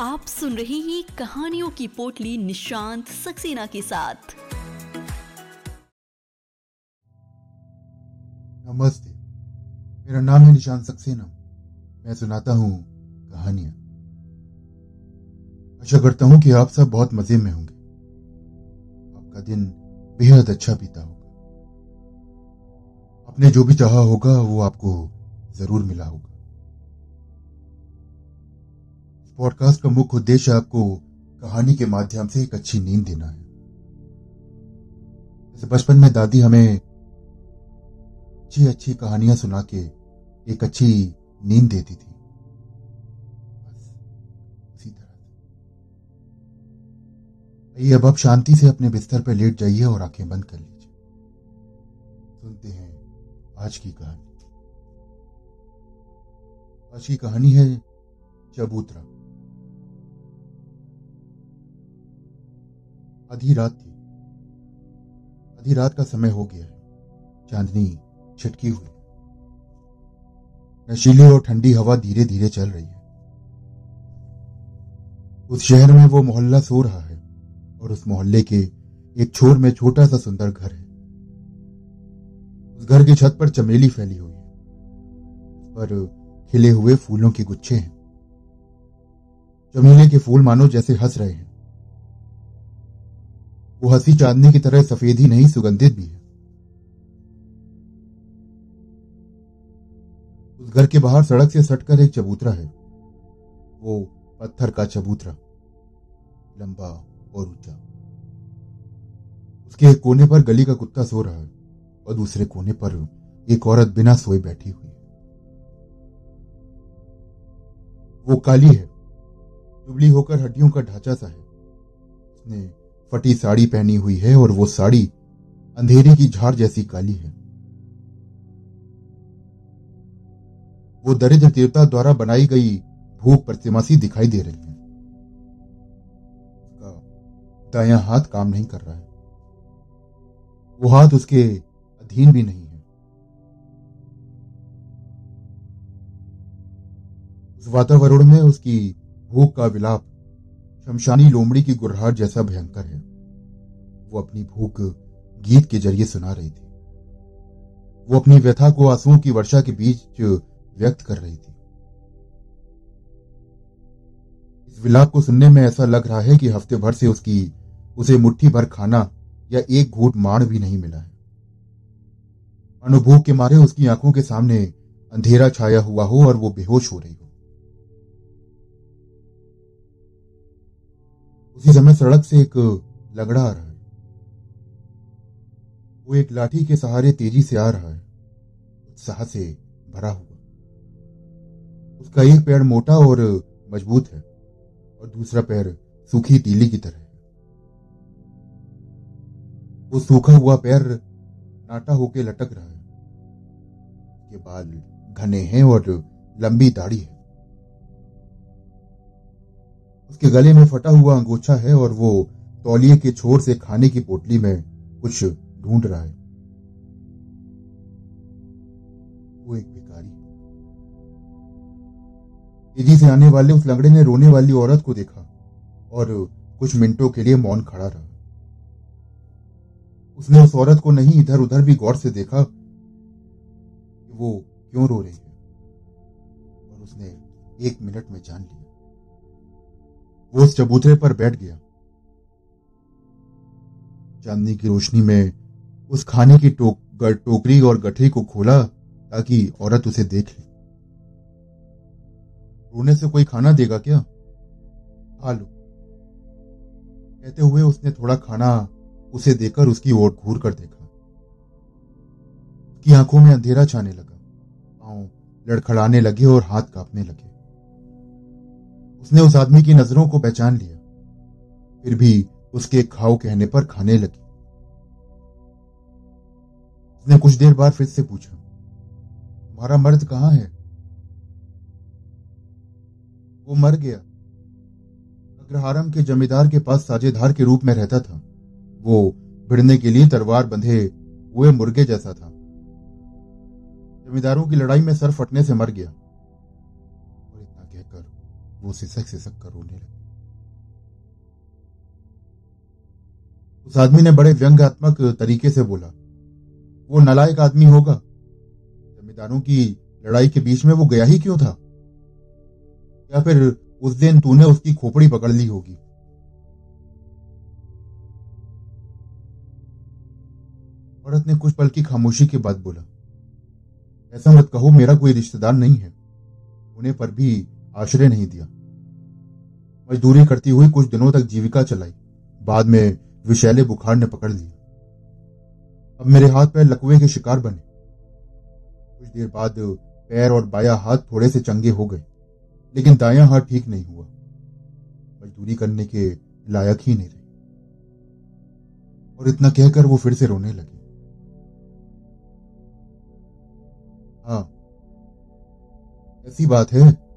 आप सुन रहे हैं कहानियों की पोटली निशांत सक्सेना के साथ। नमस्ते, मेरा नाम है निशांत सक्सेना। मैं सुनाता हूँ कहानियाँ। आशा करता हूँ कि आप सब बहुत मज़े में होंगे। आपका दिन बेहद अच्छा बीता होगा। आपने जो भी चाहा होगा, वो आपको ज़रूर मिला होगा। पॉडकास्ट का मुख्य उद्देश्य आपको कहानी के माध्यम से एक अच्छी नींद देना है। जैसे बचपन में दादी हमें अच्छी अच्छी कहानियाँ सुना के एक अच्छी नींद देती थी। आइए अब आप शांति से अपने बिस्तर पर लेट जाइए और आँखें बंद कर लीजिए। सुनते हैं आज की कहानी। आज की कहानी है चबूतरा। आधी रात थी। आधी रात का समय हो गया है। चांदनी छिटकी हुई नशीली और ठंडी हवा धीरे धीरे चल रही है। उस शहर में वो मोहल्ला सो रहा है और उस मोहल्ले के एक छोर में छोटा सा सुंदर घर है। उस घर की छत पर चमेली फैली हुई है। उस पर खिले हुए फूलों के गुच्छे हैं। चमेली के फूल मानो जैसे हंस रहे हैं। वो हँसी चांदनी की तरह सफ़ेद ही नहीं, सुगंधित भी है। उस घर के बाहर सड़क से सटकर एक चबूतरा है। वो पत्थर का चबूतरा, लंबा और ऊँचा। उसके एक कोने पर गली का कुत्ता सो रहा है और दूसरे कोने पर एक औरत बिना सोए बैठी हुई है। वो काली है, दुबली होकर हड्डियों का ढांचा सा है। उसने फटी साड़ी पहनी हुई है और वो साड़ी अंधेरे की झाड़ जैसी काली है। वो दरिद्र देवता द्वारा बनाई गई भूख प्रतिमा सी दिखाई दे रही है। दाया हाथ काम नहीं कर रहा है। वो हाथ उसके अधीन भी नहीं है। उस वातावरण में उसकी भूख का विलाप शमशानी लोमड़ी की गुर्राहट जैसा भयंकर है। वो अपनी भूख गीत के ज़रिए सुना रही थी। वो अपनी व्यथा को आंसुओं की वर्षा के बीच व्यक्त कर रही थी। इस विलाप को सुनने में ऐसा लग रहा है कि हफ़्ते भर से उसकी, उसे मुट्ठी भर खाना या एक घूट माण भी नहीं मिला है। अनुभूख के मारे उसकी आँखों के सामने अंधेरा छाया हुआ हो और वो बेहोश हो रही हो। उसी समय सड़क से एक लगड़ा आ रहा है। वो एक लाठी के सहारे तेज़ी से आ रहा है। उत्साह से भरा हुआ। उसका एक पैर मोटा और मज़बूत है और दूसरा पैर सूखी तीली की तरह है। वो सूखा हुआ पैर नाटा होके लटक रहा है। उसके बाल घने हैं और लंबी दाढ़ी है। उसके गले में फटा हुआ अंगोछा है और वो तौलिए के छोर से खाने की पोटली में कुछ ढूंढ रहा है। वो एक भिखारी। तेज़ी से आने वाले उस लंगड़े ने रोने वाली औरत को देखा और कुछ मिनटों के लिए मौन खड़ा रहा। उसने उस औरत को नहीं इधर उधर भी गौर से देखा कि वो क्यों रो रही है। और उसने एक मिनट में जान लिया। वो उस चबूतरे पर बैठ गया। चांदनी की रोशनी में उस खाने की टोक, टोकरी और गठरी को खोला ताकि औरत उसे देख ले। रोने से कोई खाना देगा क्या? खा लो। कहते हुए उसने थोड़ा खाना उसे देकर उसकी ओर घूर कर देखा। उसकी आँखों में अंधेरा छाने लगा। पाँव लड़खड़ाने लगे और हाथ कांपने लगे। उसने उस आदमी की नज़रों को पहचान लिया। फिर भी उसके खाओ कहने पर खाने लगी। उसने कुछ देर बाद फिर से पूछा, तुम्हारा मर्द कहाँ है? वो मर गया। अग्रहारम के जमींदार के पास साझेदार के रूप में रहता था। वो भिड़ने के लिए तलवार बंधे हुए मुर्गे जैसा था। जमींदारों की लड़ाई में सर फटने से मर गया। वो सिसक सिसक कर रोने लगी। उस आदमी ने बड़े व्यंग्यात्मक तरीके से बोला, वो नलायक आदमी होगा। जमींदारों की लड़ाई के बीच में वो गया ही क्यों था? या फिर उस दिन तूने उसकी खोपड़ी पकड़ ली होगी? औरत ने कुछ पल की खामोशी के बाद बोला, ऐसा मत कहो, मेरा कोई रिश्तेदार नहीं है। उन्हें पर भी आश्रय नहीं दिया। मजदूरी करती हुई कुछ दिनों तक जीविका चलाई। बाद में विशैले बुखार ने पकड़ लिया। अब मेरे हाथ पैर लकवे के शिकार बने। कुछ देर बाद पैर और बाया हाथ थोड़े से चंगे हो गए, लेकिन दाया हाथ ठीक नहीं हुआ। मजदूरी करने के लायक ही नहीं रहे। और इतना कहकर वो फिर से रोने लगे। हाँ ऐसी बात है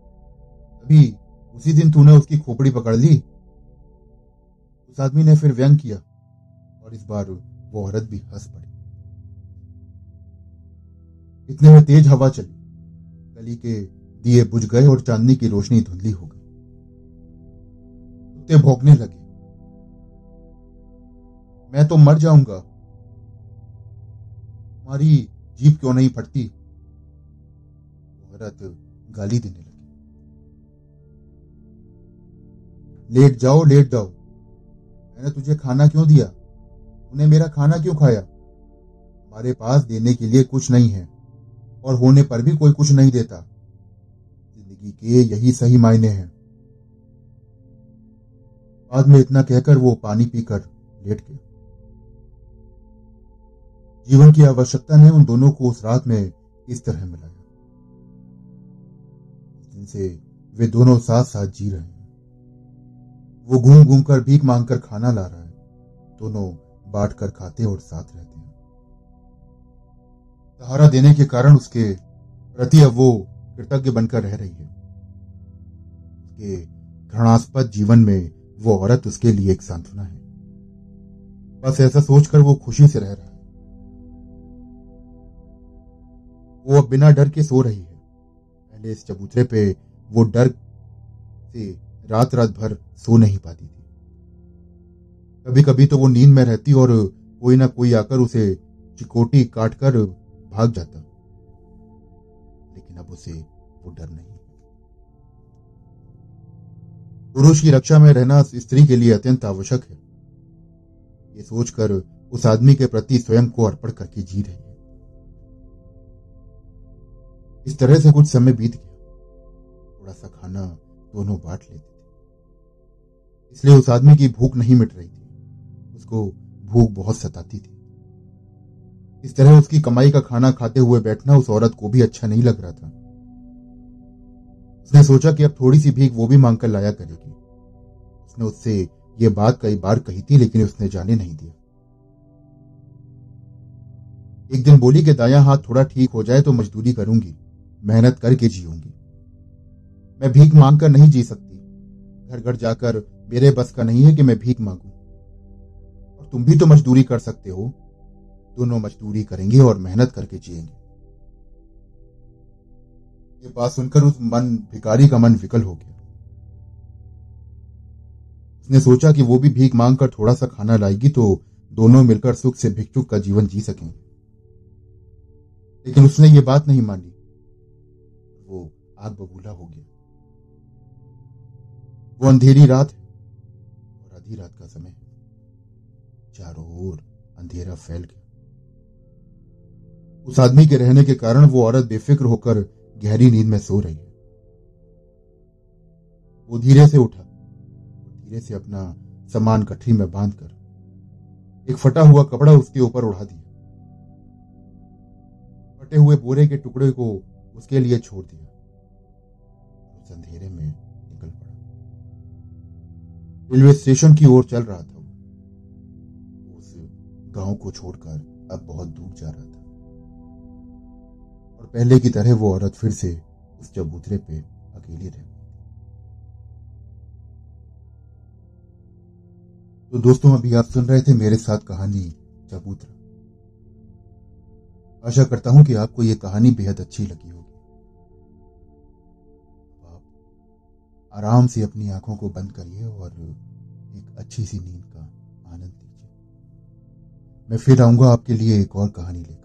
अभी उसी दिन तूने उसकी खोपड़ी पकड़ ली। उस आदमी ने फिर व्यंग किया और इस बार वो औरत भी हंस पड़ी। इतने में तेज हवा चली। गली के दिए बुझ गए और चांदनी की रोशनी धुंधली हो गई। कुत्ते भोंकने लगे। मैं तो मर जाऊँगा। तुम्हारी जीप क्यों नहीं फटती? औरत गाली देने लगी। लेट जाओ लेट जाओ। मैंने तुझे खाना क्यों दिया? तूने मेरा खाना क्यों खाया? हमारे पास देने के लिए कुछ नहीं है, और होने पर भी कोई कुछ नहीं देता। ज़िंदगी के यही सही मायने हैं। बाद में इतना कहकर वो पानी पीकर लेट गया। जीवन की आवश्यकता ने उन दोनों को उस रात में इस तरह मिलाया। दिन से वे दोनों साथ साथ जी रहे। वो घूम घूम कर भीख मांग कर खाना ला रहा है। दोनों बांट कर खाते और साथ रहते हैं। सहारा देने के कारण उसके प्रति अब वो कृतज्ञ बनकर रह रही है। उसके घृणास्पद जीवन में वो औरत उसके लिए एक सांत्वना है। बस ऐसा सोचकर वो खुशी से रह रहा है। वो अब बिना डर के सो रही है। पहले इस चबूतरे पे वो डर से रात रात भर सो नहीं पाती थी। कभी कभी तो वो नींद में रहती और कोई ना कोई आकर उसे चिकोटी काट कर भाग जाता। लेकिन अब उसे वो डर नहीं। पुरुष की रक्षा में रहना स्त्री के लिए अत्यंत आवश्यक है। ये सोचकर उस आदमी के प्रति स्वयं को अर्पण करके जी रही है। इस तरह से कुछ समय बीत गया। थोड़ा सा खाना दोनों बांट लेते। इसलिए उस आदमी की भूख नहीं मिट रही थी। उसको भूख बहुत सताती थी। इस तरह उसकी कमाई का खाना खाते हुए बैठना उस औरत को भी अच्छा नहीं लग रहा था। उसने सोचा कि अब थोड़ी सी भीख वो भी मांग कर लाया करेगी। उसने उससे ये बात कई बार कही थी, लेकिन उसने जाने नहीं दिया। एक दिन बोली कि दाया हाथ थोड़ा ठीक हो जाए तो मजदूरी करूँगी, मेहनत करके जीऊँगी। मैं भीख मांग कर नहीं जी सकती। घर घर जाकर मेरे बस का नहीं है कि मैं भीख मांगू। और तुम भी तो मजदूरी कर सकते हो। दोनों मजदूरी करेंगे और मेहनत करके जिएँगे। ये बात सुनकर उस मन भिकारी का मन विकल हो गया। उसने सोचा कि वो भी भीख मांग कर थोड़ा सा खाना लाएगी तो दोनों मिलकर सुख से भिक्षुक का जीवन जी सकेंगे। लेकिन उसने ये बात नहीं मानी। वो आग बबूला हो गया। वो अंधेरी रात है आधी रात का समय चारों ओर अंधेरा फैल गया। उस आदमी के रहने के कारण वो औरत बेफिक्र होकर गहरी नींद में सो रही है। वो धीरे से उठा धीरे से अपना सामान कठरी में बांधकर एक फटा हुआ कपड़ा उसके ऊपर उड़ा दिया। फटे हुए बोरे के टुकड़े को उसके लिए छोड़ दिया। उस अंधेरे में रेलवे स्टेशन की ओर चल रहा था उस गाँव को छोड़कर अब बहुत दूर जा रहा था। और पहले की तरह वो औरत फिर से उस चबूतरे पे अकेली रह गई तो दोस्तों, अभी आप सुन रहे थे मेरे साथ कहानी चबूतरा। आशा करता हूँ कि आपको ये कहानी बेहद अच्छी लगी होगी। आराम से अपनी आँखों को बंद करिए और एक अच्छी सी नींद का आनंद लीजिए। मैं फिर आऊँगा, आपके लिए एक और कहानी लेकर।